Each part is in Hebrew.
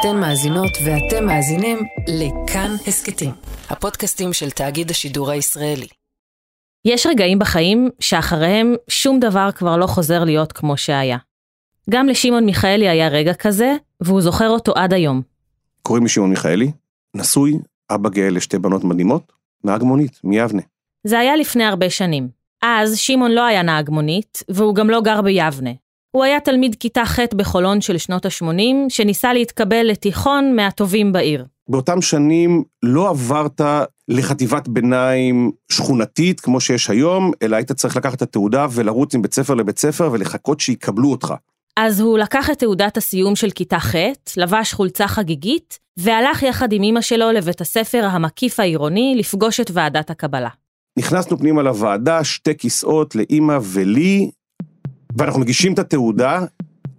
אתן מאזינות ואתם מאזינים לכאן הסכתים, הפודקאסטים של תאגיד השידור הישראלי. יש רגעים בחיים שאחריהם שום דבר כבר לא חוזר להיות כמו שהיה. גם לשמעון מיכאלי היה רגע כזה, והוא זוכר אותו עד היום. קוראים לי שמעון מיכאלי, נשוי, אבא גאה לשתי בנות מדהימות, נהג מונית, מיבנה. זה היה לפני הרבה שנים. אז שמעון לא היה נהג מונית, והוא גם לא גר ביבנה. הוא היה תלמיד כיתה ח' בחולון של שנות ה-80, שניסה להתקבל לתיכון מהטובים בעיר. באותם שנים לא עברת לחטיבת ביניים שכונתית כמו שיש היום, אלא היית צריך לקחת את התעודה ולרוץ עם בית ספר לבית ספר ולחכות שיקבלו אותך. אז הוא לקח את תעודת הסיום של כיתה ח', לבש חולצה חגיגית, והלך יחד עם אמא שלו לבית הספר המקיף העירוני לפגוש את ועדת הקבלה. נכנסנו פנימה לוועדה, שתי כיסאות לאימא ולי, ואנחנו מגישים את התעודה.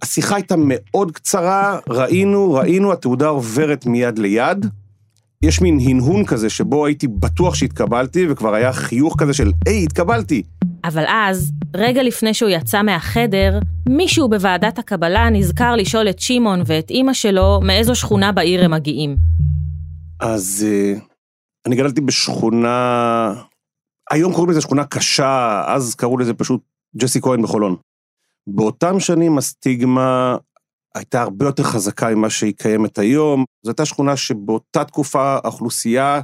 השיחה הייתה מאוד קצרה, ראינו, ראינו, התעודה עוברת מיד ליד. יש מין הנהון כזה שבו הייתי בטוח שהתקבלתי, וכבר היה חיוך כזה של, היי, התקבלתי. אבל אז, רגע לפני שהוא יצא מהחדר, מישהו בוועדת הקבלה נזכר לשאול את שמעון ואת אימא שלו מאיזו שכונה בעיר הם מגיעים. אז uh, אני גדלתי בשכונה, היום קוראים לזה שכונה קשה, אז קראו לזה פשוט ג'סי כהן בחולון. באותם שנים הסטיגמה הייתה הרבה יותר חזקה ממה שהיא קיימת היום. זו הייתה שכונה שבאותה תקופה האוכלוסייה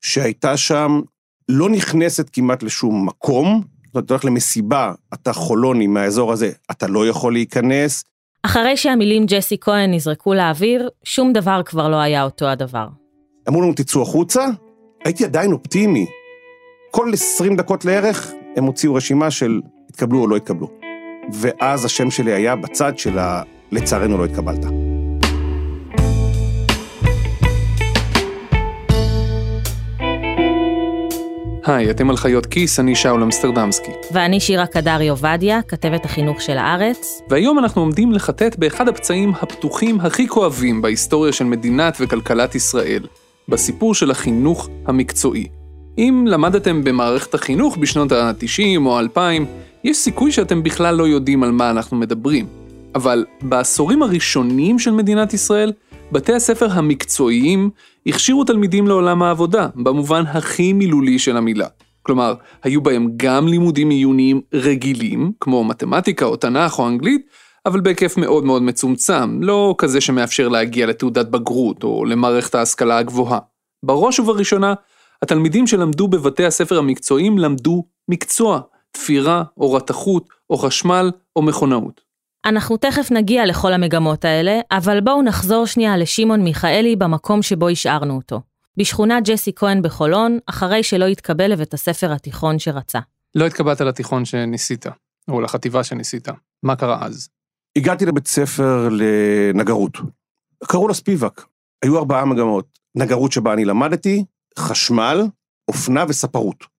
שהייתה שם לא נכנסת כמעט לשום מקום. זאת אומרת, אתה הולך למסיבה, אתה חולוני מהאזור הזה, אתה לא יכול להיכנס. אחרי שהמילים ג'סי כהן נזרקו לאוויר, שום דבר כבר לא היה אותו הדבר. אמרו לנו, תצאו החוצה, הייתי עדיין אופטימי. כל 20 דקות לערך הם הוציאו רשימה של התקבלו או לא התקבלו. ואז השם שלי היה בצד של ה... לצערנו לא התקבלת. היי, אתם על חיות כיס, אני שאול אמסטרדמסקי. ואני שירה קדרי עובדיה, כתבת החינוך של הארץ. והיום אנחנו עומדים לחטט באחד הפצעים הפתוחים הכי כואבים בהיסטוריה של מדינת וכלכלת ישראל, בסיפור של החינוך המקצועי. אם למדתם במערכת החינוך בשנות ה-90 או 2000, יש סיכוי שאתם בכלל לא יודעים על מה אנחנו מדברים. אבל בעשורים הראשונים של מדינת ישראל, בתי הספר המקצועיים הכשירו תלמידים לעולם העבודה, במובן הכי מילולי של המילה. כלומר, היו בהם גם לימודים עיוניים רגילים, כמו מתמטיקה או תנ"ך או אנגלית, אבל בהיקף מאוד מאוד מצומצם, לא כזה שמאפשר להגיע לתעודת בגרות או למערכת ההשכלה הגבוהה. בראש ובראשונה, התלמידים שלמדו בבתי הספר המקצועיים למדו מקצוע, תפירה או רתכות או חשמל או מכונאות. אנחנו תכף נגיע לכל המגמות האלה, אבל בואו נחזור שנייה לשמעון מיכאלי במקום שבו השארנו אותו. בשכונת ג'סי כהן בחולון, אחרי שלא התקבל לבית הספר התיכון שרצה. לא התקבלת לתיכון שניסית, או לחטיבה שניסית. מה קרה אז? הגעתי לבית ספר לנגרות. קראו לה ספיבק. היו ארבעה מגמות. נגרות שבה אני למדתי, חשמל, אופנה וספרות.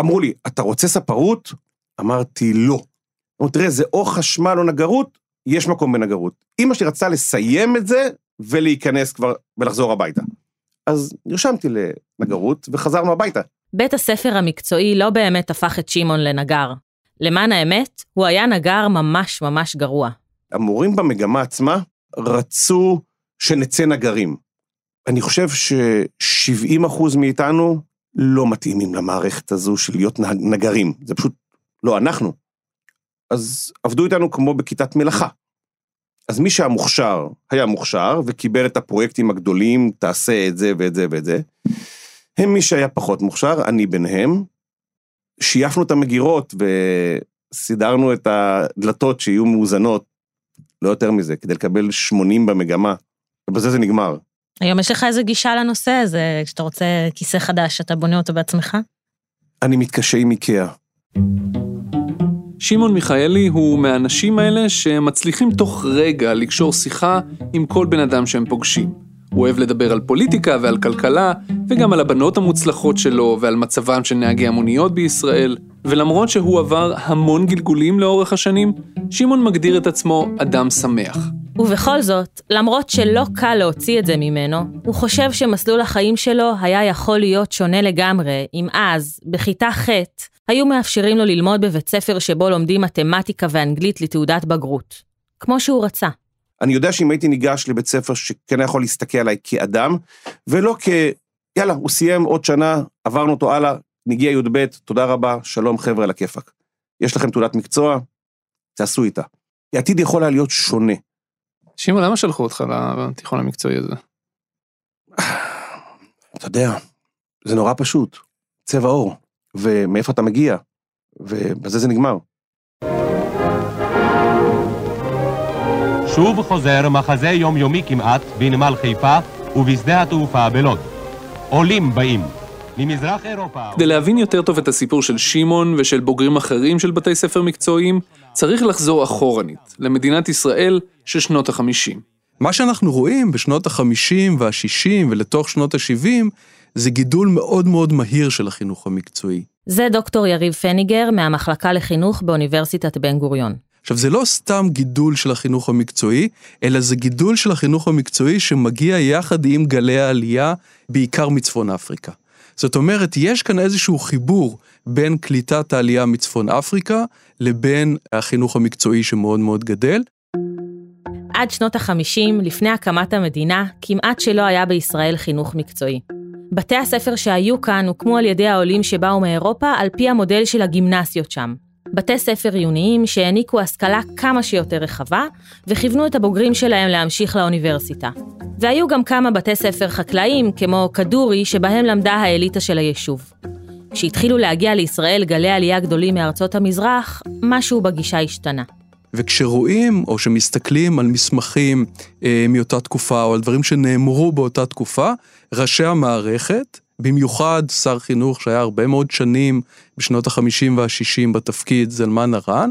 אמרו לי, אתה רוצה ספרות? אמרתי, לא. אמרו, תראה, זה או חשמל או נגרות, יש מקום בנגרות. אמא שלי רצתה לסיים את זה ולהיכנס כבר ולחזור הביתה. אז נרשמתי לנגרות וחזרנו הביתה. בית הספר המקצועי לא באמת הפך את שמעון לנגר. למען האמת, הוא היה נגר ממש ממש גרוע. המורים במגמה עצמה רצו שנצא נגרים. אני חושב ש-70% מאיתנו לא מתאימים למערכת הזו של להיות נגרים. זה פשוט לא אנחנו. אז עבדו איתנו כמו בכיתת מלאכה. אז מי שהיה מוכשר, היה מוכשר וקיבל את הפרויקטים הגדולים, תעשה את זה ואת זה ואת זה. הם מי שהיה פחות מוכשר, אני ביניהם. שייפנו את המגירות וסידרנו את הדלתות שיהיו מאוזנות, לא יותר מזה, כדי לקבל 80 במגמה, ובזה זה נגמר. היום יש לך איזה גישה לנושא הזה, כשאתה רוצה כיסא חדש, אתה בונה אותו בעצמך? אני מתקשה עם איקאה. שמעון מיכאלי הוא מהאנשים האלה שמצליחים תוך רגע לקשור שיחה עם כל בן אדם שהם פוגשים. הוא אוהב לדבר על פוליטיקה ועל כלכלה, וגם על הבנות המוצלחות שלו ועל מצבם של נהגי המוניות בישראל, ולמרות שהוא עבר המון גלגולים לאורך השנים, שמעון מגדיר את עצמו אדם שמח. ובכל זאת, למרות שלא קל להוציא את זה ממנו, הוא חושב שמסלול החיים שלו היה יכול להיות שונה לגמרי אם אז, בכיתה ח', היו מאפשרים לו ללמוד בבית ספר שבו לומדים מתמטיקה ואנגלית לתעודת בגרות. כמו שהוא רצה. אני יודע שאם הייתי ניגש לבית ספר שכן יכול להסתכל עליי כאדם, ולא כ... יאללה, הוא סיים עוד שנה, עברנו אותו הלאה, נגיע י"ב, תודה רבה, שלום חבר'ה, על הכיפאק. יש לכם תעודת מקצוע, תעשו איתה. העתיד יכול היה להיות שונה. שמעון, למה שלחו אותך לתיכון המקצועי הזה? אתה יודע, זה נורא פשוט. צבע עור, ומאיפה אתה מגיע, ובזה זה נגמר. שוב חוזר מחזה יומיומי כמעט בנמל חיפה ובשדה התעופה בלוד. עולים באים. ממזרח אירופה... כדי להבין יותר טוב את הסיפור של שמעון ושל בוגרים אחרים של בתי ספר מקצועיים, צריך לחזור אחורנית, למדינת ישראל של שנות החמישים. מה שאנחנו רואים בשנות החמישים והשישים ולתוך שנות השבעים, זה גידול מאוד מאוד מהיר של החינוך המקצועי. זה דוקטור יריב פניגר מהמחלקה לחינוך באוניברסיטת בן גוריון. עכשיו, זה לא סתם גידול של החינוך המקצועי, אלא זה גידול של החינוך המקצועי שמגיע יחד עם גלי העלייה, בעיקר מצפון אפריקה. זאת אומרת, יש כאן איזשהו חיבור בין קליטת העלייה מצפון אפריקה לבין החינוך המקצועי שמאוד מאוד גדל. עד שנות ה-50, לפני הקמת המדינה, כמעט שלא היה בישראל חינוך מקצועי. בתי הספר שהיו כאן הוקמו על ידי העולים שבאו מאירופה על פי המודל של הגימנסיות שם. בתי ספר עיוניים שהעניקו השכלה כמה שיותר רחבה, וכיוונו את הבוגרים שלהם להמשיך לאוניברסיטה. והיו גם כמה בתי ספר חקלאיים, כמו כדורי, שבהם למדה האליטה של היישוב. כשהתחילו להגיע לישראל גלי עלייה גדולים מארצות המזרח, משהו בגישה השתנה. וכשרואים או שמסתכלים על מסמכים אה, מאותה תקופה או על דברים שנאמרו באותה תקופה, ראשי המערכת, במיוחד שר חינוך שהיה הרבה מאוד שנים בשנות ה-50 וה-60 בתפקיד, זלמן ארן,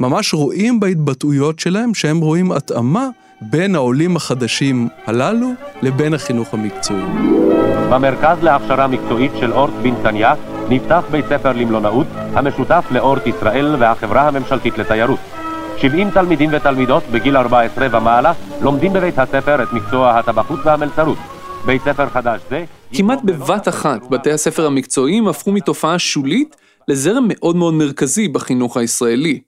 ממש רואים בהתבטאויות שלהם שהם רואים התאמה בין העולים החדשים הללו לבין החינוך המקצועי. במרכז להכשרה מקצועית של אורט בנתניה נפתח בית ספר למלונאות המשותף לאורט ישראל והחברה הממשלתית לתיירות. 70 תלמידים ותלמידות בגיל 14 ומעלה לומדים בבית הספר את מקצוע הטבחות והמלצרות. בית ספר חדש זה... כמעט בבת אחת, בתי הספר המקצועיים הפכו מתופעה שולית לזרם מאוד מאוד מרכזי בחינוך הישראלי.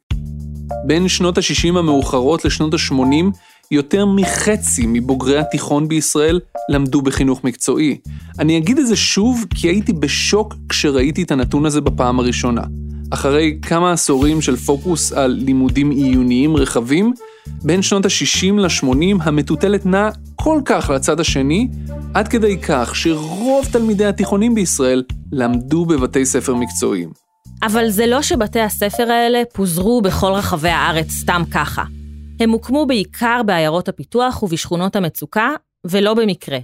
בין שנות ה-60 המאוחרות לשנות ה-80, יותר מחצי מבוגרי התיכון בישראל למדו בחינוך מקצועי. אני אגיד את זה שוב, כי הייתי בשוק כשראיתי את הנתון הזה בפעם הראשונה. אחרי כמה עשורים של פוקוס על לימודים עיוניים רחבים, בין שנות ה-60 ל-80 המטוטלת נעה כל כך לצד השני, עד כדי כך שרוב תלמידי התיכונים בישראל למדו בבתי ספר מקצועיים. אבל זה לא שבתי הספר האלה פוזרו בכל רחבי הארץ סתם ככה. הם הוקמו בעיקר בעיירות הפיתוח ובשכונות המצוקה, ולא במקרה.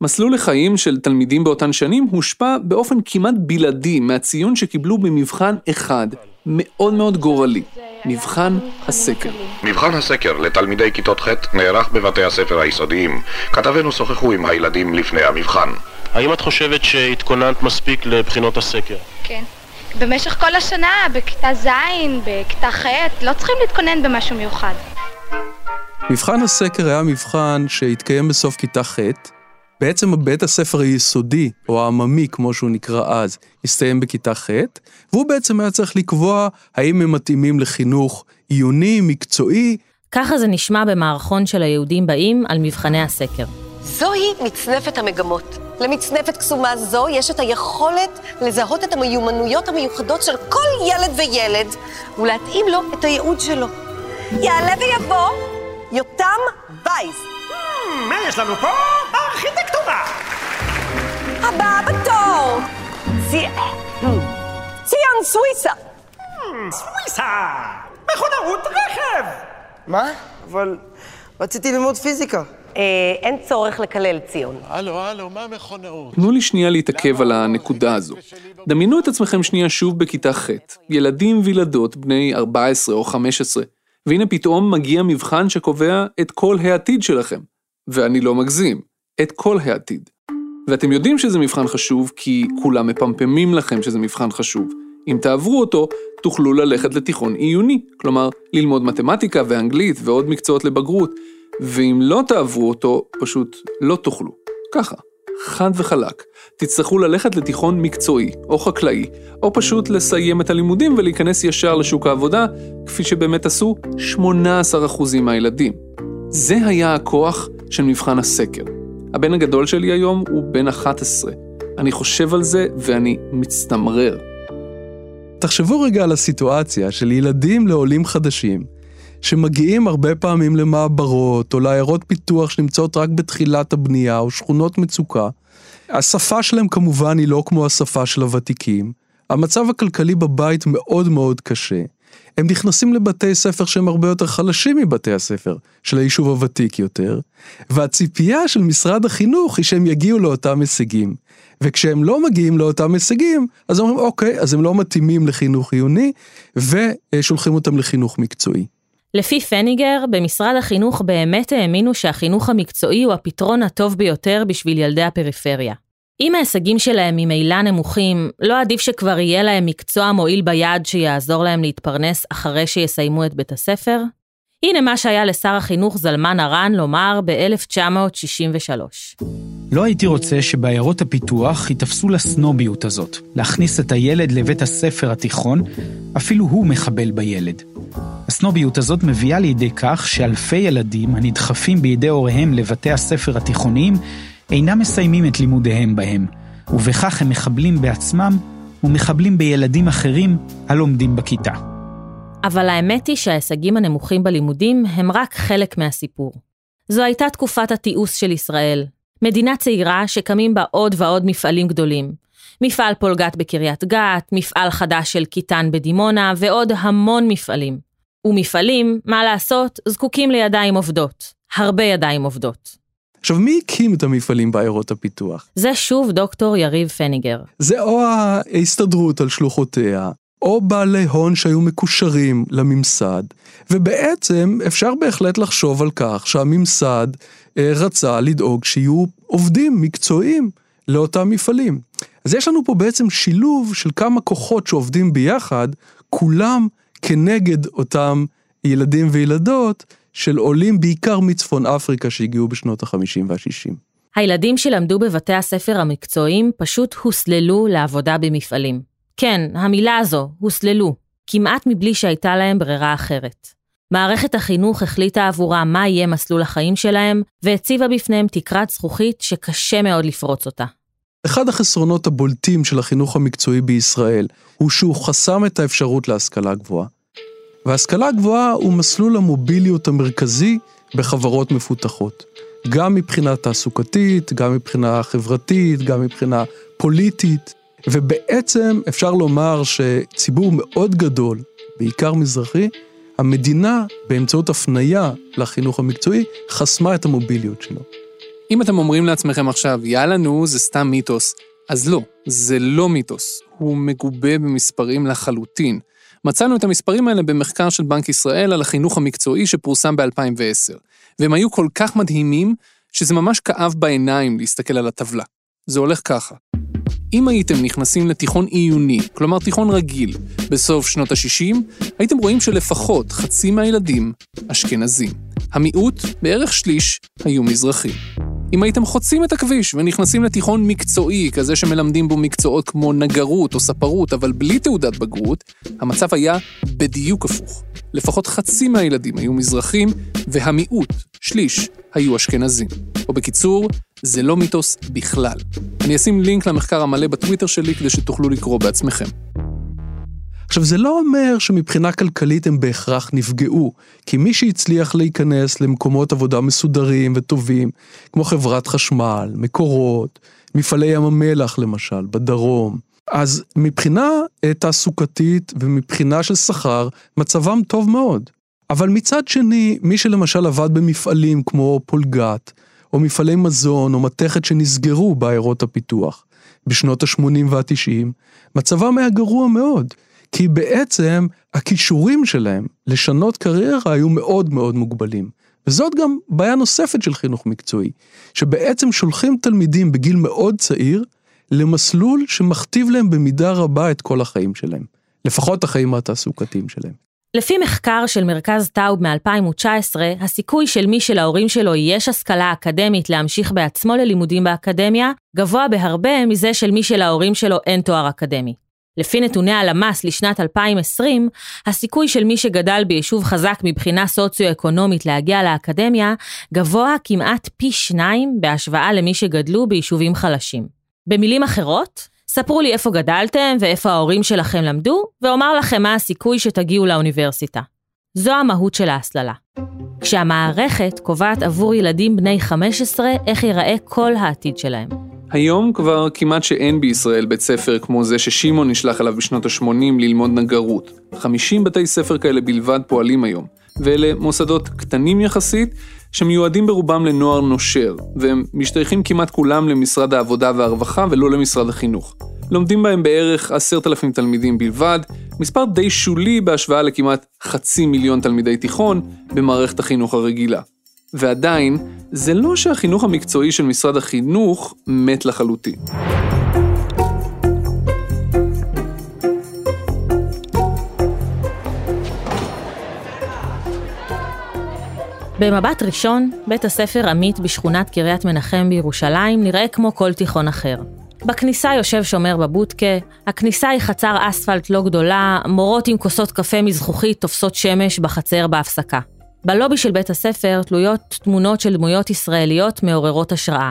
מסלול לחיים של תלמידים באותן שנים הושפע באופן כמעט בלעדי מהציון שקיבלו במבחן אחד, מאוד מאוד גורלי, מבחן הסקר. מבחן הסקר לתלמידי כיתות ח' נערך בבתי הספר היסודיים. כתבינו שוחחו עם הילדים לפני המבחן. האם את חושבת שהתכוננת מספיק לבחינות הסקר? כן. במשך כל השנה, בכיתה ז', בכיתה ח', לא צריכים להתכונן במשהו מיוחד. מבחן הסקר היה מבחן שהתקיים בסוף כיתה ח', בעצם בית הספר היסודי, או העממי כמו שהוא נקרא אז, הסתיים בכיתה ח', והוא בעצם היה צריך לקבוע האם הם מתאימים לחינוך עיוני, מקצועי. ככה זה נשמע במערכון של היהודים באים על מבחני הסקר. זוהי מצנפת המגמות. למצנפת קסומה זו יש את היכולת לזהות את המיומנויות המיוחדות של כל ילד וילד, ולהתאים לו את הייעוד שלו. יעלה ויבוא יותם וייס. מה יש לנו פה? ארכיטקטורה! הבא בתור! ציון סוויסה! סוויסה! מכונאות רכב! מה? אבל רציתי ללמוד פיזיקה. אין צורך לקלל ציון. הלו, הלו, מה מכונאות? תנו לי שנייה להתעכב על הנקודה הזו. דמיינו את עצמכם שנייה שוב בכיתה ח', ילדים וילדות בני 14 או 15, והנה פתאום מגיע מבחן שקובע את כל העתיד שלכם. ואני לא מגזים, את כל העתיד. ואתם יודעים שזה מבחן חשוב כי כולם מפמפמים לכם שזה מבחן חשוב. אם תעברו אותו, תוכלו ללכת לתיכון עיוני, כלומר, ללמוד מתמטיקה ואנגלית ועוד מקצועות לבגרות, ואם לא תעברו אותו, פשוט לא תוכלו. ככה, חד וחלק. תצטרכו ללכת לתיכון מקצועי, או חקלאי, או פשוט לסיים את הלימודים ולהיכנס ישר לשוק העבודה, כפי שבאמת עשו 18% מהילדים. זה היה הכוח של מבחן הסקר. הבן הגדול שלי היום הוא בן 11. אני חושב על זה ואני מצטמרר. תחשבו רגע על הסיטואציה של ילדים לעולים חדשים, שמגיעים הרבה פעמים למעברות או לעיירות פיתוח שנמצאות רק בתחילת הבנייה או שכונות מצוקה. השפה שלהם כמובן היא לא כמו השפה של הוותיקים. המצב הכלכלי בבית מאוד מאוד קשה. הם נכנסים לבתי ספר שהם הרבה יותר חלשים מבתי הספר של היישוב הוותיק יותר, והציפייה של משרד החינוך היא שהם יגיעו לאותם הישגים. וכשהם לא מגיעים לאותם הישגים, אז אומרים, אוקיי, אז הם לא מתאימים לחינוך עיוני, ושולחים אותם לחינוך מקצועי. לפי פניגר, במשרד החינוך באמת האמינו שהחינוך המקצועי הוא הפתרון הטוב ביותר בשביל ילדי הפריפריה. אם ההישגים שלהם ממילא נמוכים, לא עדיף שכבר יהיה להם מקצוע מועיל ביד שיעזור להם להתפרנס אחרי שיסיימו את בית הספר? הנה מה שהיה לשר החינוך זלמן ארן לומר ב-1963. לא הייתי רוצה שבעיירות הפיתוח ייתפסו לסנוביות הזאת, להכניס את הילד לבית הספר התיכון, אפילו הוא מחבל בילד. הסנוביות הזאת מביאה לידי כך שאלפי ילדים הנדחפים בידי הוריהם לבתי הספר התיכוניים אינם מסיימים את לימודיהם בהם, ובכך הם מחבלים בעצמם ומחבלים בילדים אחרים הלומדים בכיתה. אבל האמת היא שההישגים הנמוכים בלימודים הם רק חלק מהסיפור. זו הייתה תקופת התיעוש של ישראל, מדינה צעירה שקמים בה עוד ועוד מפעלים גדולים. מפעל פולגת בקריית גת, מפעל חדש של קיטן בדימונה ועוד המון מפעלים. ומפעלים, מה לעשות, זקוקים לידיים עובדות. הרבה ידיים עובדות. עכשיו, מי הקים את המפעלים בעיירות הפיתוח? זה שוב דוקטור יריב פניגר. זה או ההסתדרות על שלוחותיה, או בעלי הון שהיו מקושרים לממסד, ובעצם אפשר בהחלט לחשוב על כך שהממסד אה, רצה לדאוג שיהיו עובדים מקצועיים לאותם מפעלים. אז יש לנו פה בעצם שילוב של כמה כוחות שעובדים ביחד, כולם כנגד אותם ילדים וילדות של עולים בעיקר מצפון אפריקה שהגיעו בשנות ה-50 וה-60. הילדים שלמדו בבתי הספר המקצועיים פשוט הוסללו לעבודה במפעלים. כן, המילה הזו, הוסללו, כמעט מבלי שהייתה להם ברירה אחרת. מערכת החינוך החליטה עבורם מה יהיה מסלול החיים שלהם, והציבה בפניהם תקרת זכוכית שקשה מאוד לפרוץ אותה. אחד החסרונות הבולטים של החינוך המקצועי בישראל הוא שהוא חסם את האפשרות להשכלה גבוהה. והשכלה גבוהה הוא מסלול המוביליות המרכזי בחברות מפותחות. גם מבחינה תעסוקתית, גם מבחינה חברתית, גם מבחינה פוליטית. ובעצם אפשר לומר שציבור מאוד גדול, בעיקר מזרחי, המדינה, באמצעות הפנייה לחינוך המקצועי, חסמה את המוביליות שלו. אם אתם אומרים לעצמכם עכשיו, יאללה נו, זה סתם מיתוס, אז לא, זה לא מיתוס, הוא מגובה במספרים לחלוטין. מצאנו את המספרים האלה במחקר של בנק ישראל על החינוך המקצועי שפורסם ב-2010, והם היו כל כך מדהימים, שזה ממש כאב בעיניים להסתכל על הטבלה. זה הולך ככה. אם הייתם נכנסים לתיכון עיוני, כלומר תיכון רגיל, בסוף שנות ה-60, הייתם רואים שלפחות חצי מהילדים אשכנזים. המיעוט, בערך שליש, היו מזרחים. אם הייתם חוצים את הכביש ונכנסים לתיכון מקצועי, כזה שמלמדים בו מקצועות כמו נגרות או ספרות, אבל בלי תעודת בגרות, המצב היה בדיוק הפוך. לפחות חצי מהילדים היו מזרחים, והמיעוט, שליש, היו אשכנזים. או בקיצור, זה לא מיתוס בכלל. אני אשים לינק למחקר המלא בטוויטר שלי כדי שתוכלו לקרוא בעצמכם. עכשיו, זה לא אומר שמבחינה כלכלית הם בהכרח נפגעו, כי מי שהצליח להיכנס למקומות עבודה מסודרים וטובים, כמו חברת חשמל, מקורות, מפעלי ים המלח למשל, בדרום, אז מבחינה אה, תעסוקתית ומבחינה של שכר, מצבם טוב מאוד. אבל מצד שני, מי שלמשל עבד במפעלים כמו פולגת, או מפעלי מזון או מתכת שנסגרו בעיירות הפיתוח בשנות ה-80 וה-90, מצבם היה גרוע מאוד. כי בעצם הכישורים שלהם לשנות קריירה היו מאוד מאוד מוגבלים. וזאת גם בעיה נוספת של חינוך מקצועי, שבעצם שולחים תלמידים בגיל מאוד צעיר למסלול שמכתיב להם במידה רבה את כל החיים שלהם, לפחות החיים התעסוקתיים שלהם. לפי מחקר של מרכז טאוב מ-2019, הסיכוי של מי שלהורים שלו יש השכלה אקדמית להמשיך בעצמו ללימודים באקדמיה, גבוה בהרבה מזה של מי שלהורים שלו אין תואר אקדמי. לפי נתוני הלמ"ס לשנת 2020, הסיכוי של מי שגדל ביישוב חזק מבחינה סוציו-אקונומית להגיע לאקדמיה, גבוה כמעט פי שניים בהשוואה למי שגדלו ביישובים חלשים. במילים אחרות, ספרו לי איפה גדלתם ואיפה ההורים שלכם למדו, ואומר לכם מה הסיכוי שתגיעו לאוניברסיטה. זו המהות של ההסללה. כשהמערכת קובעת עבור ילדים בני 15 איך ייראה כל העתיד שלהם. היום כבר כמעט שאין בישראל בית ספר כמו זה ששמעון נשלח אליו בשנות ה-80 ללמוד נגרות. 50 בתי ספר כאלה בלבד פועלים היום, ואלה מוסדות קטנים יחסית, שמיועדים ברובם לנוער נושר, והם משתייכים כמעט כולם למשרד העבודה והרווחה ולא למשרד החינוך. לומדים בהם בערך עשרת אלפים תלמידים בלבד, מספר די שולי בהשוואה לכמעט חצי מיליון תלמידי תיכון במערכת החינוך הרגילה. ועדיין, זה לא שהחינוך המקצועי של משרד החינוך מת לחלוטין. במבט ראשון, בית הספר עמית בשכונת קריית מנחם בירושלים נראה כמו כל תיכון אחר. בכניסה יושב שומר בבודקה, הכניסה היא חצר אספלט לא גדולה, מורות עם כוסות קפה מזכוכית תופסות שמש בחצר בהפסקה. בלובי של בית הספר תלויות תמונות של דמויות ישראליות מעוררות השראה.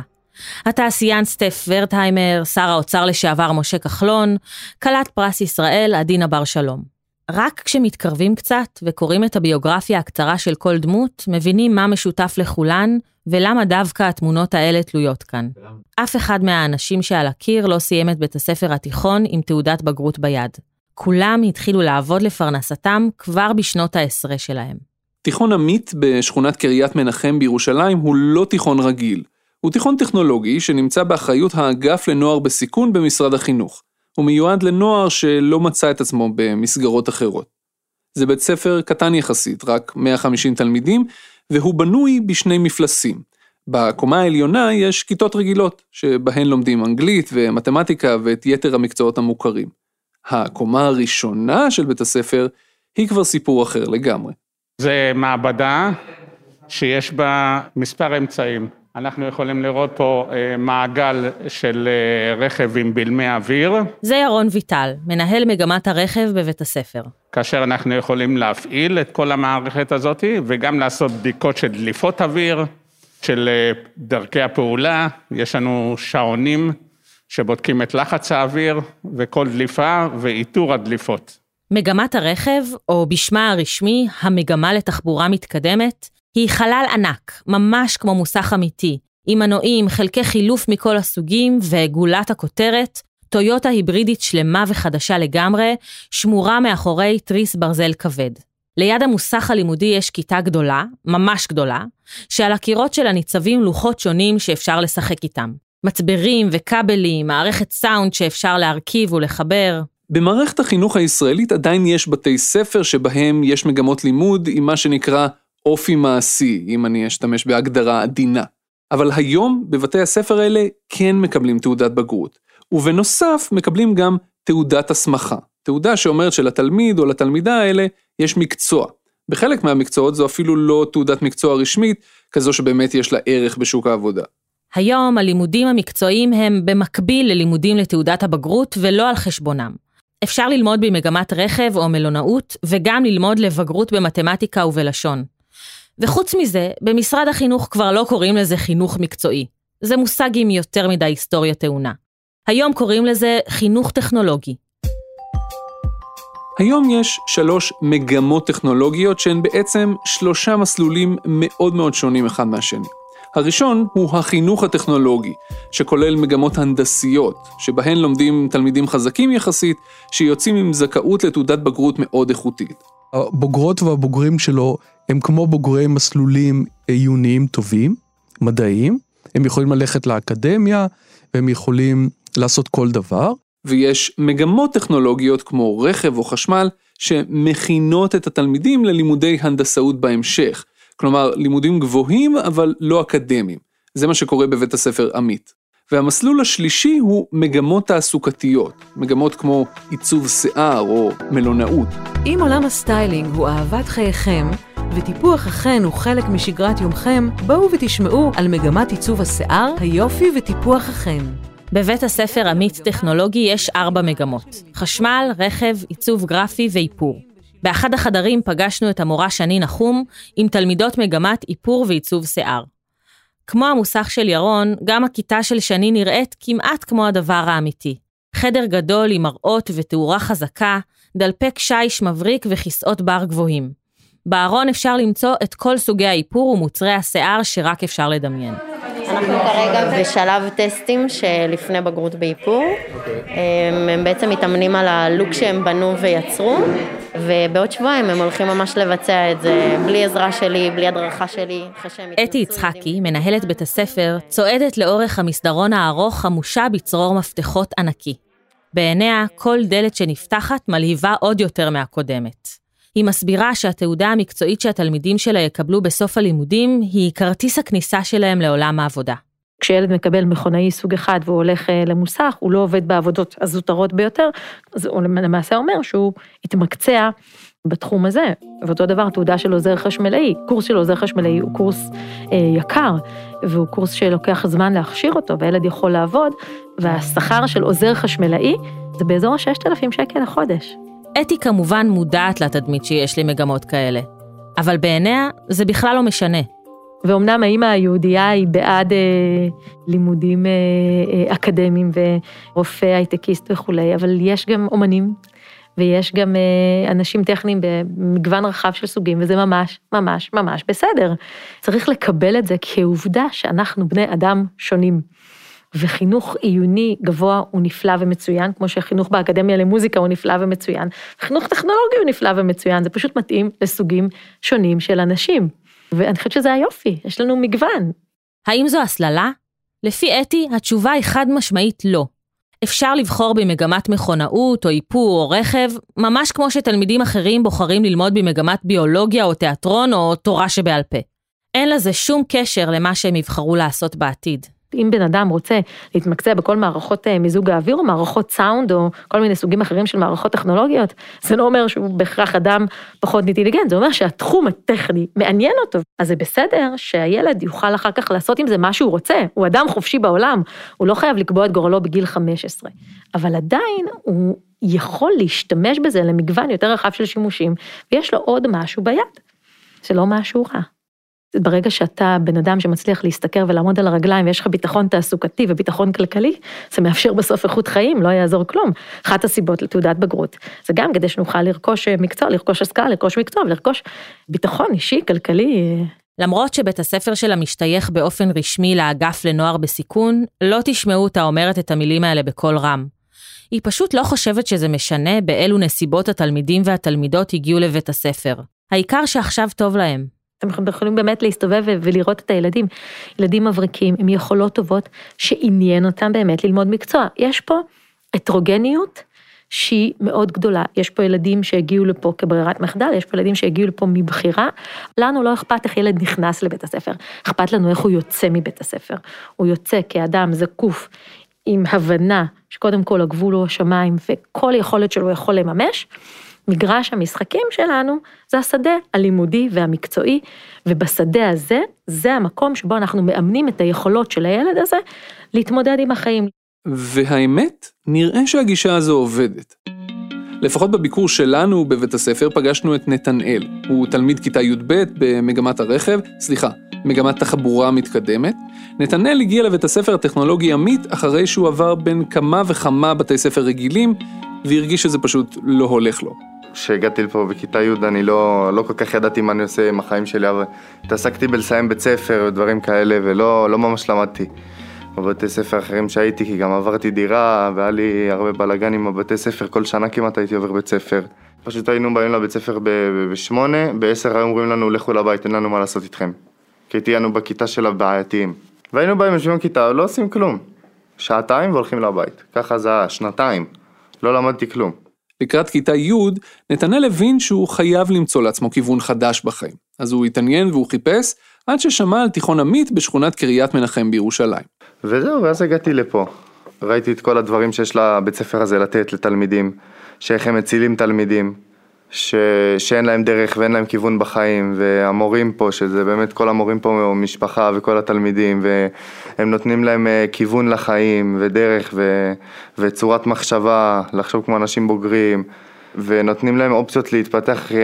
התעשיין סטף ורטהיימר, שר האוצר לשעבר משה כחלון, כלת פרס ישראל עדינה בר שלום. רק כשמתקרבים קצת וקוראים את הביוגרפיה הקצרה של כל דמות, מבינים מה משותף לכולן ולמה דווקא התמונות האלה תלויות כאן. אף אחד מהאנשים שעל הקיר לא סיים את בית הספר התיכון עם תעודת בגרות ביד. כולם התחילו לעבוד לפרנסתם כבר בשנות העשרה שלהם. תיכון עמית בשכונת קריית מנחם בירושלים הוא לא תיכון רגיל. הוא תיכון טכנולוגי שנמצא באחריות האגף לנוער בסיכון במשרד החינוך. הוא מיועד לנוער שלא מצא את עצמו במסגרות אחרות. זה בית ספר קטן יחסית, רק 150 תלמידים, והוא בנוי בשני מפלסים. בקומה העליונה יש כיתות רגילות, שבהן לומדים אנגלית ומתמטיקה ואת יתר המקצועות המוכרים. הקומה הראשונה של בית הספר היא כבר סיפור אחר לגמרי. זה מעבדה שיש בה מספר אמצעים. אנחנו יכולים לראות פה אה, מעגל של אה, רכב עם בלמי אוויר. זה ירון ויטל, מנהל מגמת הרכב בבית הספר. כאשר אנחנו יכולים להפעיל את כל המערכת הזאת וגם לעשות בדיקות של דליפות אוויר, של אה, דרכי הפעולה, יש לנו שעונים שבודקים את לחץ האוויר וכל דליפה ואיתור הדליפות. מגמת הרכב, או בשמה הרשמי, המגמה לתחבורה מתקדמת, היא חלל ענק, ממש כמו מוסך אמיתי, עם מנועים, חלקי חילוף מכל הסוגים, וגולת הכותרת, טויוטה היברידית שלמה וחדשה לגמרי, שמורה מאחורי תריס ברזל כבד. ליד המוסך הלימודי יש כיתה גדולה, ממש גדולה, שעל הקירות שלה ניצבים לוחות שונים שאפשר לשחק איתם. מצברים וכבלים, מערכת סאונד שאפשר להרכיב ולחבר. במערכת החינוך הישראלית עדיין יש בתי ספר שבהם יש מגמות לימוד עם מה שנקרא אופי מעשי, אם אני אשתמש בהגדרה עדינה. אבל היום בבתי הספר האלה כן מקבלים תעודת בגרות, ובנוסף מקבלים גם תעודת הסמכה, תעודה שאומרת שלתלמיד או לתלמידה האלה יש מקצוע. בחלק מהמקצועות זו אפילו לא תעודת מקצוע רשמית, כזו שבאמת יש לה ערך בשוק העבודה. היום הלימודים המקצועיים הם במקביל ללימודים לתעודת הבגרות ולא על חשבונם. אפשר ללמוד במגמת רכב או מלונאות, וגם ללמוד לבגרות במתמטיקה ובלשון. וחוץ מזה, במשרד החינוך כבר לא קוראים לזה חינוך מקצועי. זה מושג עם יותר מדי היסטוריה טעונה. היום קוראים לזה חינוך טכנולוגי. היום יש שלוש מגמות טכנולוגיות שהן בעצם שלושה מסלולים מאוד מאוד שונים אחד מהשני. הראשון הוא החינוך הטכנולוגי, שכולל מגמות הנדסיות, שבהן לומדים תלמידים חזקים יחסית, שיוצאים עם זכאות לתעודת בגרות מאוד איכותית. הבוגרות והבוגרים שלו הם כמו בוגרי מסלולים עיוניים טובים, מדעיים, הם יכולים ללכת לאקדמיה, והם יכולים לעשות כל דבר. ויש מגמות טכנולוגיות כמו רכב או חשמל, שמכינות את התלמידים ללימודי הנדסאות בהמשך. כלומר, לימודים גבוהים אבל לא אקדמיים. זה מה שקורה בבית הספר עמית. והמסלול השלישי הוא מגמות תעסוקתיות, מגמות כמו עיצוב שיער או מלונאות. אם עולם הסטיילינג הוא אהבת חייכם, וטיפוח החן הוא חלק משגרת יומכם, בואו ותשמעו על מגמת עיצוב השיער, היופי וטיפוח החן. בבית הספר עמית טכנולוגי יש ארבע מגמות, חשמל, רכב, עיצוב גרפי ואיפור. באחד החדרים פגשנו את המורה שני נחום עם תלמידות מגמת איפור ועיצוב שיער. כמו המוסך של ירון, גם הכיתה של שני נראית כמעט כמו הדבר האמיתי. חדר גדול עם מראות ותאורה חזקה, דלפק שיש מבריק וכיסאות בר גבוהים. בארון אפשר למצוא את כל סוגי האיפור ומוצרי השיער שרק אפשר לדמיין. אנחנו כרגע בשלב טסטים שלפני בגרות באיפור. הם, הם בעצם מתאמנים על הלוק שהם בנו ויצרו, ובעוד שבועיים הם הולכים ממש לבצע את זה בלי עזרה שלי, בלי הדרכה שלי, אחרי שהם אתי יצחקי, מנהלת בית הספר, צועדת לאורך המסדרון הארוך המושע בצרור מפתחות ענקי. בעיניה, כל דלת שנפתחת מלהיבה עוד יותר מהקודמת. היא מסבירה שהתעודה המקצועית שהתלמידים שלה יקבלו בסוף הלימודים היא כרטיס הכניסה שלהם לעולם העבודה. כשילד מקבל מכונאי סוג אחד והוא הולך אה, למוסך, הוא לא עובד בעבודות הזוטרות ביותר, אז הוא למעשה אומר שהוא התמקצע בתחום הזה. ואותו דבר, תעודה של עוזר חשמלאי, קורס של עוזר חשמלאי הוא קורס אה, יקר, והוא קורס שלוקח זמן להכשיר אותו, והילד יכול לעבוד, והשכר של עוזר חשמלאי זה באזור ה-6,000 שקל לחודש. אתי כמובן מודעת לתדמית שיש למגמות כאלה, אבל בעיניה זה בכלל לא משנה. ואומנם האימא היהודייה היא בעד אה, לימודים אה, אה, אקדמיים ורופא הייטקיסט וכולי, אבל יש גם אומנים ויש גם אה, אנשים טכניים במגוון רחב של סוגים, וזה ממש, ממש, ממש בסדר. צריך לקבל את זה כעובדה שאנחנו בני אדם שונים. וחינוך עיוני גבוה הוא נפלא ומצוין, כמו שחינוך באקדמיה למוזיקה הוא נפלא ומצוין, חינוך טכנולוגי הוא נפלא ומצוין, זה פשוט מתאים לסוגים שונים של אנשים. ואני חושבת שזה היופי, יש לנו מגוון. האם זו הסללה? לפי אתי, התשובה היא חד משמעית לא. אפשר לבחור במגמת מכונאות או איפור או רכב, ממש כמו שתלמידים אחרים בוחרים ללמוד במגמת ביולוגיה או תיאטרון או תורה שבעל פה. אין לזה שום קשר למה שהם יבחרו לעשות בעתיד. אם בן אדם רוצה להתמקצע בכל מערכות אה, מיזוג האוויר או מערכות סאונד או כל מיני סוגים אחרים של מערכות טכנולוגיות, זה לא אומר שהוא בהכרח אדם פחות אינטליגנט, זה אומר שהתחום הטכני מעניין אותו. אז זה בסדר שהילד יוכל אחר כך לעשות עם זה מה שהוא רוצה, הוא אדם חופשי בעולם, הוא לא חייב לקבוע את גורלו בגיל 15, אבל עדיין הוא יכול להשתמש בזה למגוון יותר רחב של שימושים, ויש לו עוד משהו ביד, זה לא משהו רע. ברגע שאתה בן אדם שמצליח להשתכר ולעמוד על הרגליים ויש לך ביטחון תעסוקתי וביטחון כלכלי, זה מאפשר בסוף איכות חיים, לא יעזור כלום. אחת הסיבות לתעודת בגרות, זה גם כדי שנוכל לרכוש מקצוע, לרכוש השכלה, לרכוש מקצוע ולרכוש ביטחון אישי, כלכלי. למרות שבית הספר שלה משתייך באופן רשמי לאגף לנוער בסיכון, לא תשמעו אותה אומרת את המילים האלה בקול רם. היא פשוט לא חושבת שזה משנה באילו נסיבות התלמידים והתלמידות הגיעו לבית הספר. העיקר שעכשיו טוב להם. אתם יכולים באמת להסתובב ולראות את הילדים. ילדים מבריקים עם יכולות טובות שעניין אותם באמת ללמוד מקצוע. יש פה הטרוגניות שהיא מאוד גדולה. יש פה ילדים שהגיעו לפה כברירת מחדל, יש פה ילדים שהגיעו לפה מבחירה. לנו לא אכפת איך ילד נכנס לבית הספר, אכפת לנו איך הוא יוצא מבית הספר. הוא יוצא כאדם זקוף עם הבנה שקודם כל הגבול הוא השמיים וכל יכולת שלו יכול לממש. מגרש המשחקים שלנו זה השדה הלימודי והמקצועי, ובשדה הזה, זה המקום שבו אנחנו מאמנים את היכולות של הילד הזה להתמודד עם החיים. והאמת, נראה שהגישה הזו עובדת. לפחות בביקור שלנו בבית הספר פגשנו את נתנאל. הוא תלמיד כיתה י"ב במגמת הרכב, סליחה, מגמת תחבורה מתקדמת. נתנאל הגיע לבית הספר הטכנולוגי עמית אחרי שהוא עבר בין כמה וכמה בתי ספר רגילים, והרגיש שזה פשוט לא הולך לו. כשהגעתי לפה בכיתה י' אני לא, לא כל כך ידעתי מה אני עושה עם החיים שלי, אבל התעסקתי בלסיים בית ספר ודברים כאלה ולא לא ממש למדתי. בבתי ספר אחרים שהייתי, כי גם עברתי דירה והיה לי הרבה בלאגן עם הבתי ספר, כל שנה כמעט הייתי עובר בית ספר. פשוט היינו באים לבית ספר בשמונה, בעשר היו אומרים לנו לכו לבית, אין לנו מה לעשות איתכם. כי תהיינו בכיתה של הבעייתיים. והיינו באים, יושבים בכיתה, לא עושים כלום. שעתיים והולכים לבית. ככה זה היה, שנתיים. לא למדתי כלום. לקראת כיתה י', נתנאל הבין שהוא חייב למצוא לעצמו כיוון חדש בחיים. אז הוא התעניין והוא חיפש, עד ששמע על תיכון עמית בשכונת קריית מנחם בירושלים. וזהו, ואז הגעתי לפה. ראיתי את כל הדברים שיש לבית ספר הזה לתת לתלמידים, שאיך הם מצילים תלמידים, ש... שאין להם דרך ואין להם כיוון בחיים, והמורים פה, שזה באמת כל המורים פה משפחה וכל התלמידים, והם נותנים להם אה, כיוון לחיים ודרך ו... וצורת מחשבה, לחשוב כמו אנשים בוגרים. ונותנים להם אופציות להתפתח אה,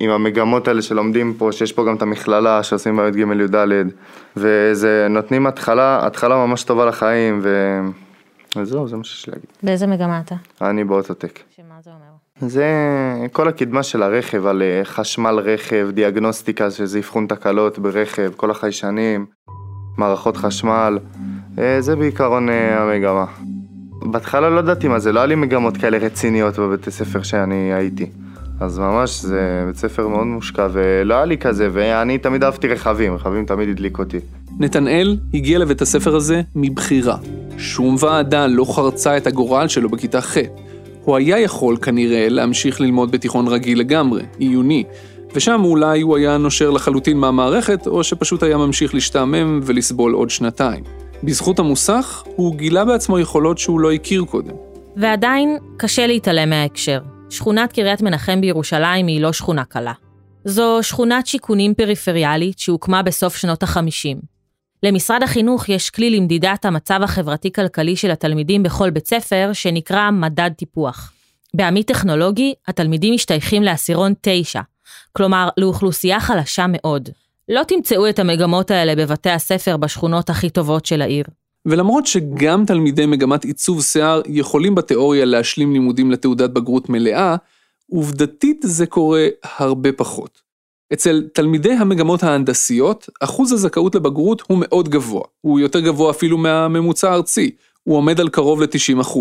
עם המגמות האלה שלומדים פה, שיש פה גם את המכללה שעושים בעיות ג' י"ד, וזה נותנים התחלה, התחלה ממש טובה לחיים, ו... וזהו, זה מה שיש להגיד. באיזה מגמה אתה? אני באוטוטק. שמה זה אומר? זה כל הקדמה של הרכב, על אה, חשמל רכב, דיאגנוסטיקה, שזה אבחון תקלות ברכב, כל החיישנים, מערכות חשמל, אה, זה בעיקרון המגמה. בהתחלה לא ידעתי מה זה, לא היה לי מגמות כאלה רציניות בבית הספר שאני הייתי. אז ממש זה בית ספר מאוד מושקע ולא היה לי כזה, ואני תמיד אהבתי רכבים, רכבים תמיד הדליק אותי. נתנאל הגיע לבית הספר הזה מבחירה. שום ועדה לא חרצה את הגורל שלו בכיתה ח'. הוא היה יכול כנראה להמשיך ללמוד בתיכון רגיל לגמרי, עיוני, ושם אולי הוא היה נושר לחלוטין מהמערכת, או שפשוט היה ממשיך להשתעמם ולסבול עוד שנתיים. בזכות המוסך, הוא גילה בעצמו יכולות שהוא לא הכיר קודם. ועדיין, קשה להתעלם מההקשר. שכונת קריית מנחם בירושלים היא לא שכונה קלה. זו שכונת שיכונים פריפריאלית שהוקמה בסוף שנות ה-50. למשרד החינוך יש כלי למדידת המצב החברתי-כלכלי של התלמידים בכל בית ספר, שנקרא מדד טיפוח. בעמית טכנולוגי, התלמידים משתייכים לעשירון 9, כלומר, לאוכלוסייה חלשה מאוד. לא תמצאו את המגמות האלה בבתי הספר בשכונות הכי טובות של העיר. ולמרות שגם תלמידי מגמת עיצוב שיער יכולים בתיאוריה להשלים לימודים לתעודת בגרות מלאה, עובדתית זה קורה הרבה פחות. אצל תלמידי המגמות ההנדסיות, אחוז הזכאות לבגרות הוא מאוד גבוה. הוא יותר גבוה אפילו מהממוצע הארצי, הוא עומד על קרוב ל-90%.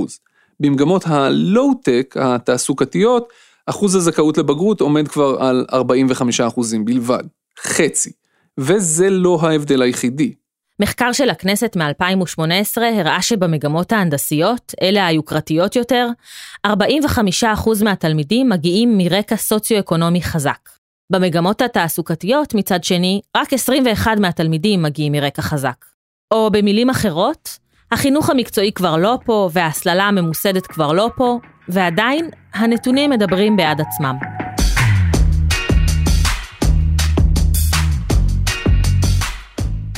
במגמות הלואו-טק, התעסוקתיות, אחוז הזכאות לבגרות עומד כבר על 45% בלבד. חצי. וזה לא ההבדל היחידי. מחקר של הכנסת מ-2018 הראה שבמגמות ההנדסיות, אלה היוקרתיות יותר, 45% מהתלמידים מגיעים מרקע סוציו-אקונומי חזק. במגמות התעסוקתיות, מצד שני, רק 21 מהתלמידים מגיעים מרקע חזק. או במילים אחרות, החינוך המקצועי כבר לא פה, וההסללה הממוסדת כבר לא פה, ועדיין, הנתונים מדברים בעד עצמם.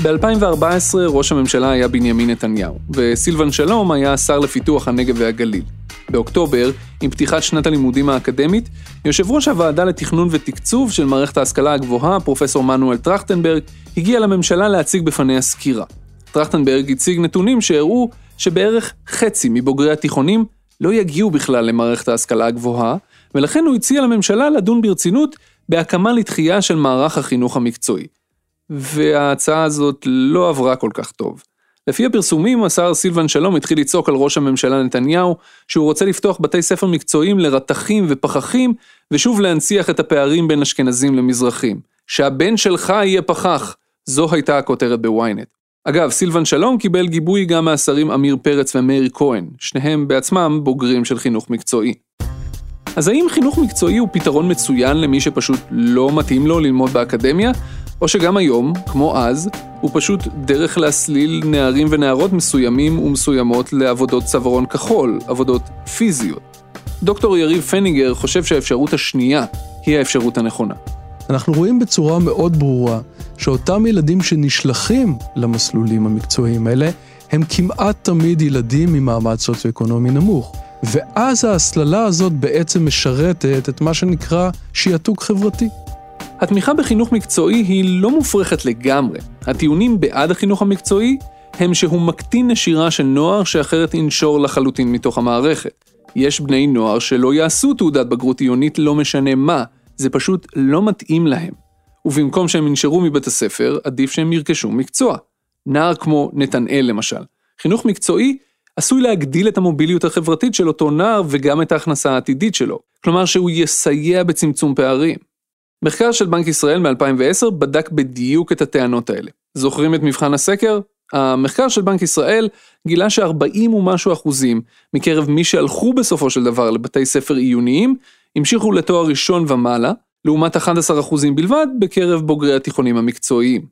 ב-2014 ראש הממשלה היה בנימין נתניהו, וסילבן שלום היה השר לפיתוח הנגב והגליל. באוקטובר, עם פתיחת שנת הלימודים האקדמית, יושב ראש הוועדה לתכנון ותקצוב של מערכת ההשכלה הגבוהה, פרופסור מנואל טרכטנברג, הגיע לממשלה להציג בפניה סקירה. טרכטנברג הציג נתונים שהראו שבערך חצי מבוגרי התיכונים לא יגיעו בכלל למערכת ההשכלה הגבוהה, ולכן הוא הציע לממשלה לדון ברצינות בהקמה לתחייה של מערך החינוך המקצועי. וההצעה הזאת לא עברה כל כך טוב. לפי הפרסומים, השר סילבן שלום התחיל לצעוק על ראש הממשלה נתניהו שהוא רוצה לפתוח בתי ספר מקצועיים לרתכים ופחחים, ושוב להנציח את הפערים בין אשכנזים למזרחים. שהבן שלך יהיה פחח, זו הייתה הכותרת בוויינט. אגב, סילבן שלום קיבל גיבוי גם מהשרים עמיר פרץ ומאיר כהן, שניהם בעצמם בוגרים של חינוך מקצועי. אז האם חינוך מקצועי הוא פתרון מצוין למי שפשוט לא מתאים לו ללמוד באקדמיה? או שגם היום, כמו אז, הוא פשוט דרך להסליל נערים ונערות מסוימים ומסוימות לעבודות צווארון כחול, עבודות פיזיות. דוקטור יריב פניגר חושב שהאפשרות השנייה היא האפשרות הנכונה. אנחנו רואים בצורה מאוד ברורה שאותם ילדים שנשלחים למסלולים המקצועיים האלה, הם כמעט תמיד ילדים ממעמד סוציו-אקונומי נמוך. ואז ההסללה הזאת בעצם משרתת את מה שנקרא שיעתוק חברתי. התמיכה בחינוך מקצועי היא לא מופרכת לגמרי. הטיעונים בעד החינוך המקצועי הם שהוא מקטין נשירה של נוער שאחרת ינשור לחלוטין מתוך המערכת. יש בני נוער שלא יעשו תעודת בגרות עיונית לא משנה מה, זה פשוט לא מתאים להם. ובמקום שהם ינשרו מבית הספר, עדיף שהם ירכשו מקצוע. נער כמו נתנאל למשל. חינוך מקצועי עשוי להגדיל את המוביליות החברתית של אותו נער וגם את ההכנסה העתידית שלו. כלומר שהוא יסייע בצמצום פערים. מחקר של בנק ישראל מ-2010 בדק בדיוק את הטענות האלה. זוכרים את מבחן הסקר? המחקר של בנק ישראל גילה ש-40 ומשהו אחוזים מקרב מי שהלכו בסופו של דבר לבתי ספר עיוניים, המשיכו לתואר ראשון ומעלה, לעומת 11 אחוזים בלבד בקרב בוגרי התיכונים המקצועיים.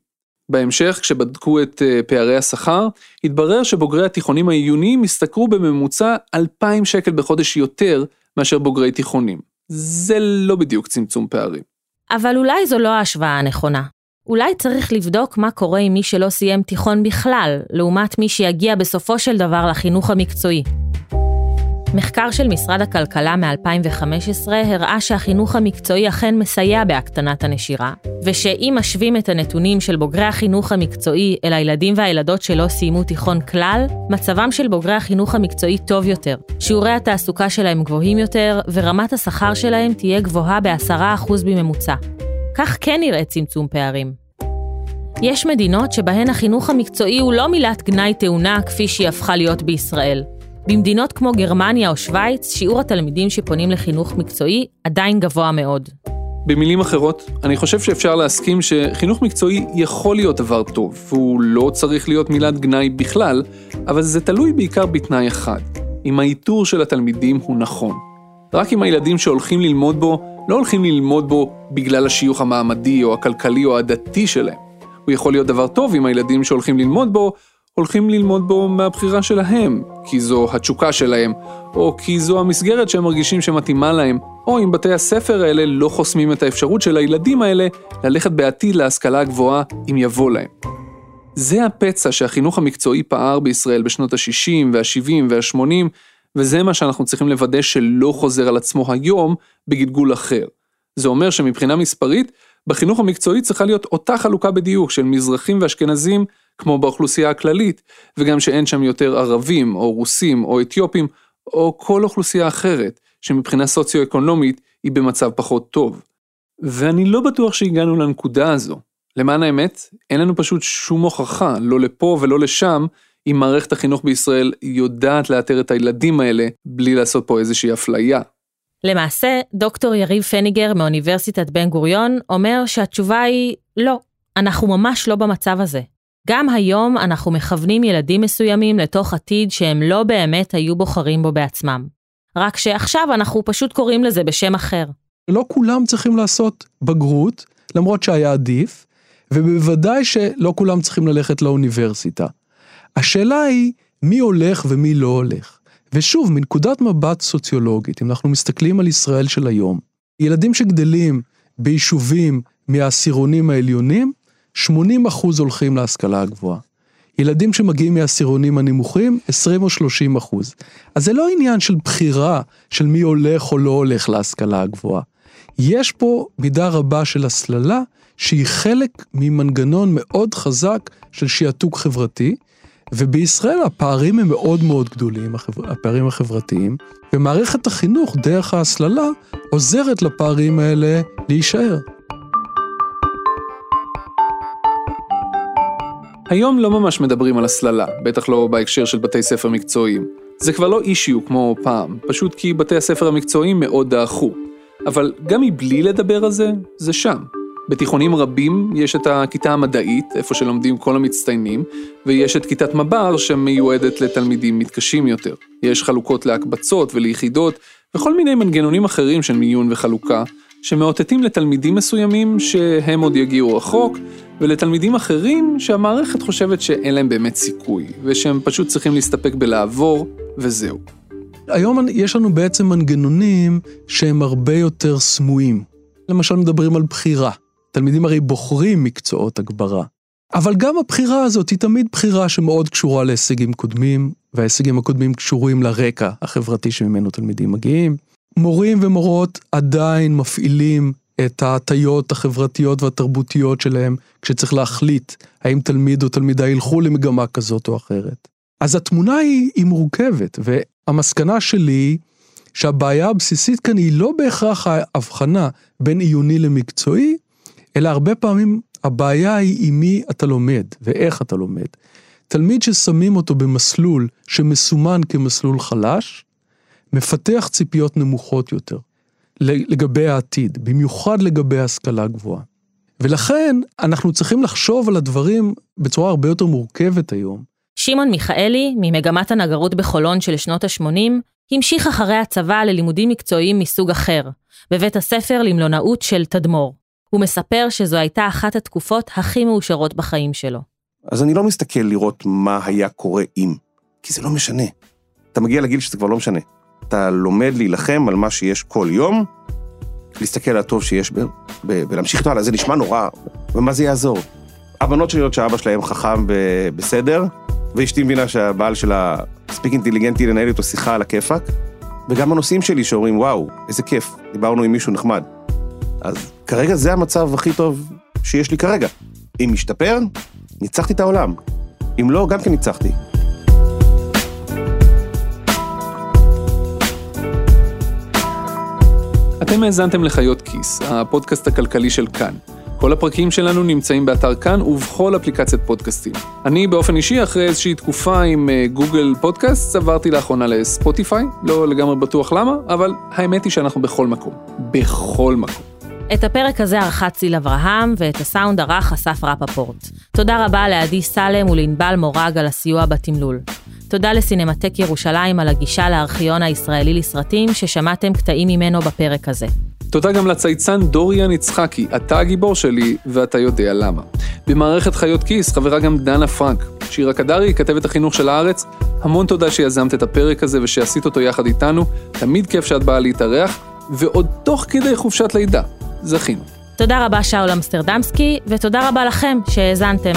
בהמשך, כשבדקו את אה, פערי השכר, התברר שבוגרי התיכונים העיוניים השתכרו בממוצע 2,000 שקל בחודש יותר מאשר בוגרי תיכונים. זה לא בדיוק צמצום פערים. אבל אולי זו לא ההשוואה הנכונה. אולי צריך לבדוק מה קורה עם מי שלא סיים תיכון בכלל, לעומת מי שיגיע בסופו של דבר לחינוך המקצועי. מחקר של משרד הכלכלה מ-2015 הראה שהחינוך המקצועי אכן מסייע בהקטנת הנשירה, ושאם משווים את הנתונים של בוגרי החינוך המקצועי אל הילדים והילדות שלא סיימו תיכון כלל, מצבם של בוגרי החינוך המקצועי טוב יותר, שיעורי התעסוקה שלהם גבוהים יותר, ורמת השכר שלהם תהיה גבוהה ב-10% בממוצע. כך כן נראה צמצום פערים. יש מדינות שבהן החינוך המקצועי הוא לא מילת גנאי טעונה כפי שהיא הפכה להיות בישראל. במדינות כמו גרמניה או שווייץ, שיעור התלמידים שפונים לחינוך מקצועי עדיין גבוה מאוד. במילים אחרות, אני חושב שאפשר להסכים שחינוך מקצועי יכול להיות דבר טוב, והוא לא צריך להיות מילת גנאי בכלל, אבל זה תלוי בעיקר בתנאי אחד, אם האיתור של התלמידים הוא נכון. רק אם הילדים שהולכים ללמוד בו, לא הולכים ללמוד בו בגלל השיוך המעמדי או הכלכלי או הדתי שלהם. הוא יכול להיות דבר טוב אם הילדים שהולכים ללמוד בו, הולכים ללמוד בו מהבחירה שלהם, כי זו התשוקה שלהם, או כי זו המסגרת שהם מרגישים שמתאימה להם, או אם בתי הספר האלה לא חוסמים את האפשרות של הילדים האלה ללכת בעתיד להשכלה הגבוהה אם יבוא להם. זה הפצע שהחינוך המקצועי פער בישראל בשנות ה-60 וה-70 וה-80, וזה מה שאנחנו צריכים לוודא שלא חוזר על עצמו היום בגלגול אחר. זה אומר שמבחינה מספרית, בחינוך המקצועי צריכה להיות אותה חלוקה בדיוק של מזרחים ואשכנזים כמו באוכלוסייה הכללית, וגם שאין שם יותר ערבים או רוסים או אתיופים או כל אוכלוסייה אחרת שמבחינה סוציו-אקונומית היא במצב פחות טוב. ואני לא בטוח שהגענו לנקודה הזו. למען האמת, אין לנו פשוט שום הוכחה, לא לפה ולא לשם, אם מערכת החינוך בישראל יודעת לאתר את הילדים האלה בלי לעשות פה איזושהי אפליה. למעשה, דוקטור יריב פניגר מאוניברסיטת בן גוריון אומר שהתשובה היא לא, אנחנו ממש לא במצב הזה. גם היום אנחנו מכוונים ילדים מסוימים לתוך עתיד שהם לא באמת היו בוחרים בו בעצמם. רק שעכשיו אנחנו פשוט קוראים לזה בשם אחר. לא כולם צריכים לעשות בגרות, למרות שהיה עדיף, ובוודאי שלא כולם צריכים ללכת לאוניברסיטה. השאלה היא מי הולך ומי לא הולך. ושוב, מנקודת מבט סוציולוגית, אם אנחנו מסתכלים על ישראל של היום, ילדים שגדלים ביישובים מהעשירונים העליונים, 80 אחוז הולכים להשכלה הגבוהה. ילדים שמגיעים מהעשירונים הנמוכים, 20 או 30 אחוז. אז זה לא עניין של בחירה של מי הולך או לא הולך להשכלה הגבוהה. יש פה מידה רבה של הסללה, שהיא חלק ממנגנון מאוד חזק של שעתוק חברתי, ובישראל הפערים הם מאוד מאוד גדולים, הפערים החברתיים, ומערכת החינוך, דרך ההסללה, עוזרת לפערים האלה להישאר. היום לא ממש מדברים על הסללה, בטח לא בהקשר של בתי ספר מקצועיים. זה כבר לא אישיו כמו פעם, פשוט כי בתי הספר המקצועיים מאוד דעכו. אבל גם מבלי לדבר על זה, זה שם. בתיכונים רבים יש את הכיתה המדעית, איפה שלומדים כל המצטיינים, ויש את כיתת מב"ר שמיועדת לתלמידים מתקשים יותר. יש חלוקות להקבצות וליחידות, וכל מיני מנגנונים אחרים של מיון וחלוקה, שמאותתים לתלמידים מסוימים שהם עוד יגיעו רחוק, ולתלמידים אחרים שהמערכת חושבת שאין להם באמת סיכוי, ושהם פשוט צריכים להסתפק בלעבור, וזהו. היום יש לנו בעצם מנגנונים שהם הרבה יותר סמויים. למשל מדברים על בחירה. תלמידים הרי בוחרים מקצועות הגברה. אבל גם הבחירה הזאת היא תמיד בחירה שמאוד קשורה להישגים קודמים, וההישגים הקודמים קשורים לרקע החברתי שממנו תלמידים מגיעים. מורים ומורות עדיין מפעילים את ההטיות החברתיות והתרבותיות שלהם כשצריך להחליט האם תלמיד או תלמידה ילכו למגמה כזאת או אחרת. אז התמונה היא, היא מורכבת, והמסקנה שלי שהבעיה הבסיסית כאן היא לא בהכרח ההבחנה בין עיוני למקצועי, אלא הרבה פעמים הבעיה היא עם מי אתה לומד ואיך אתה לומד. תלמיד ששמים אותו במסלול שמסומן כמסלול חלש, מפתח ציפיות נמוכות יותר לגבי העתיד, במיוחד לגבי השכלה גבוהה. ולכן אנחנו צריכים לחשוב על הדברים בצורה הרבה יותר מורכבת היום. שמעון מיכאלי, ממגמת הנגרות בחולון של שנות ה-80, המשיך אחרי הצבא ללימודים מקצועיים מסוג אחר, בבית הספר למלונאות של תדמור. הוא מספר שזו הייתה אחת התקופות הכי מאושרות בחיים שלו. אז אני לא מסתכל לראות מה היה קורה אם, כי זה לא משנה. אתה מגיע לגיל שזה כבר לא משנה. אתה לומד להילחם על מה שיש כל יום, להסתכל על הטוב שיש ב... ב... ולהמשיך איתו הלאה, זה נשמע נורא, ומה זה יעזור? הבנות שלי יודעות שאבא שלהם חכם ב... בסדר, ואשתי מבינה שהבעל שלה מספיק אינטליגנטי לנהל איתו שיחה על הכיפאק, וגם הנושאים שלי שאומרים, וואו, איזה כיף, דיברנו עם מישהו נחמד. אז כרגע זה המצב הכי טוב שיש לי כרגע. אם משתפר, ניצחתי את העולם. אם לא, גם כן ניצחתי. אתם האזנתם לחיות כיס, הפודקאסט הכלכלי של כאן. כל הפרקים שלנו נמצאים באתר כאן ובכל אפליקציית פודקאסטים. אני באופן אישי, אחרי איזושהי תקופה עם אה, גוגל פודקאסט, עברתי לאחרונה לספוטיפיי, לא לגמרי בטוח למה, אבל האמת היא שאנחנו בכל מקום. בכל מקום. את הפרק הזה ערכה ציל אברהם, ואת הסאונד ערך אסף רפפורט. תודה רבה לעדי סלם ולענבל מורג על הסיוע בתמלול. תודה לסינמטק ירושלים על הגישה לארכיון הישראלי לסרטים, ששמעתם קטעים ממנו בפרק הזה. תודה גם לצייצן דוריאן יצחקי, אתה הגיבור שלי, ואתה יודע למה. במערכת חיות כיס חברה גם דנה פרנק. שירה קדרי, כתבת החינוך של הארץ, המון תודה שיזמת את הפרק הזה ושעשית אותו יחד איתנו, תמיד כיף שאת באה להתארח, ועוד תוך כדי חופשת לידה. זכינו. תודה רבה שאול אמסטרדמסקי, ותודה רבה לכם שהאזנתם.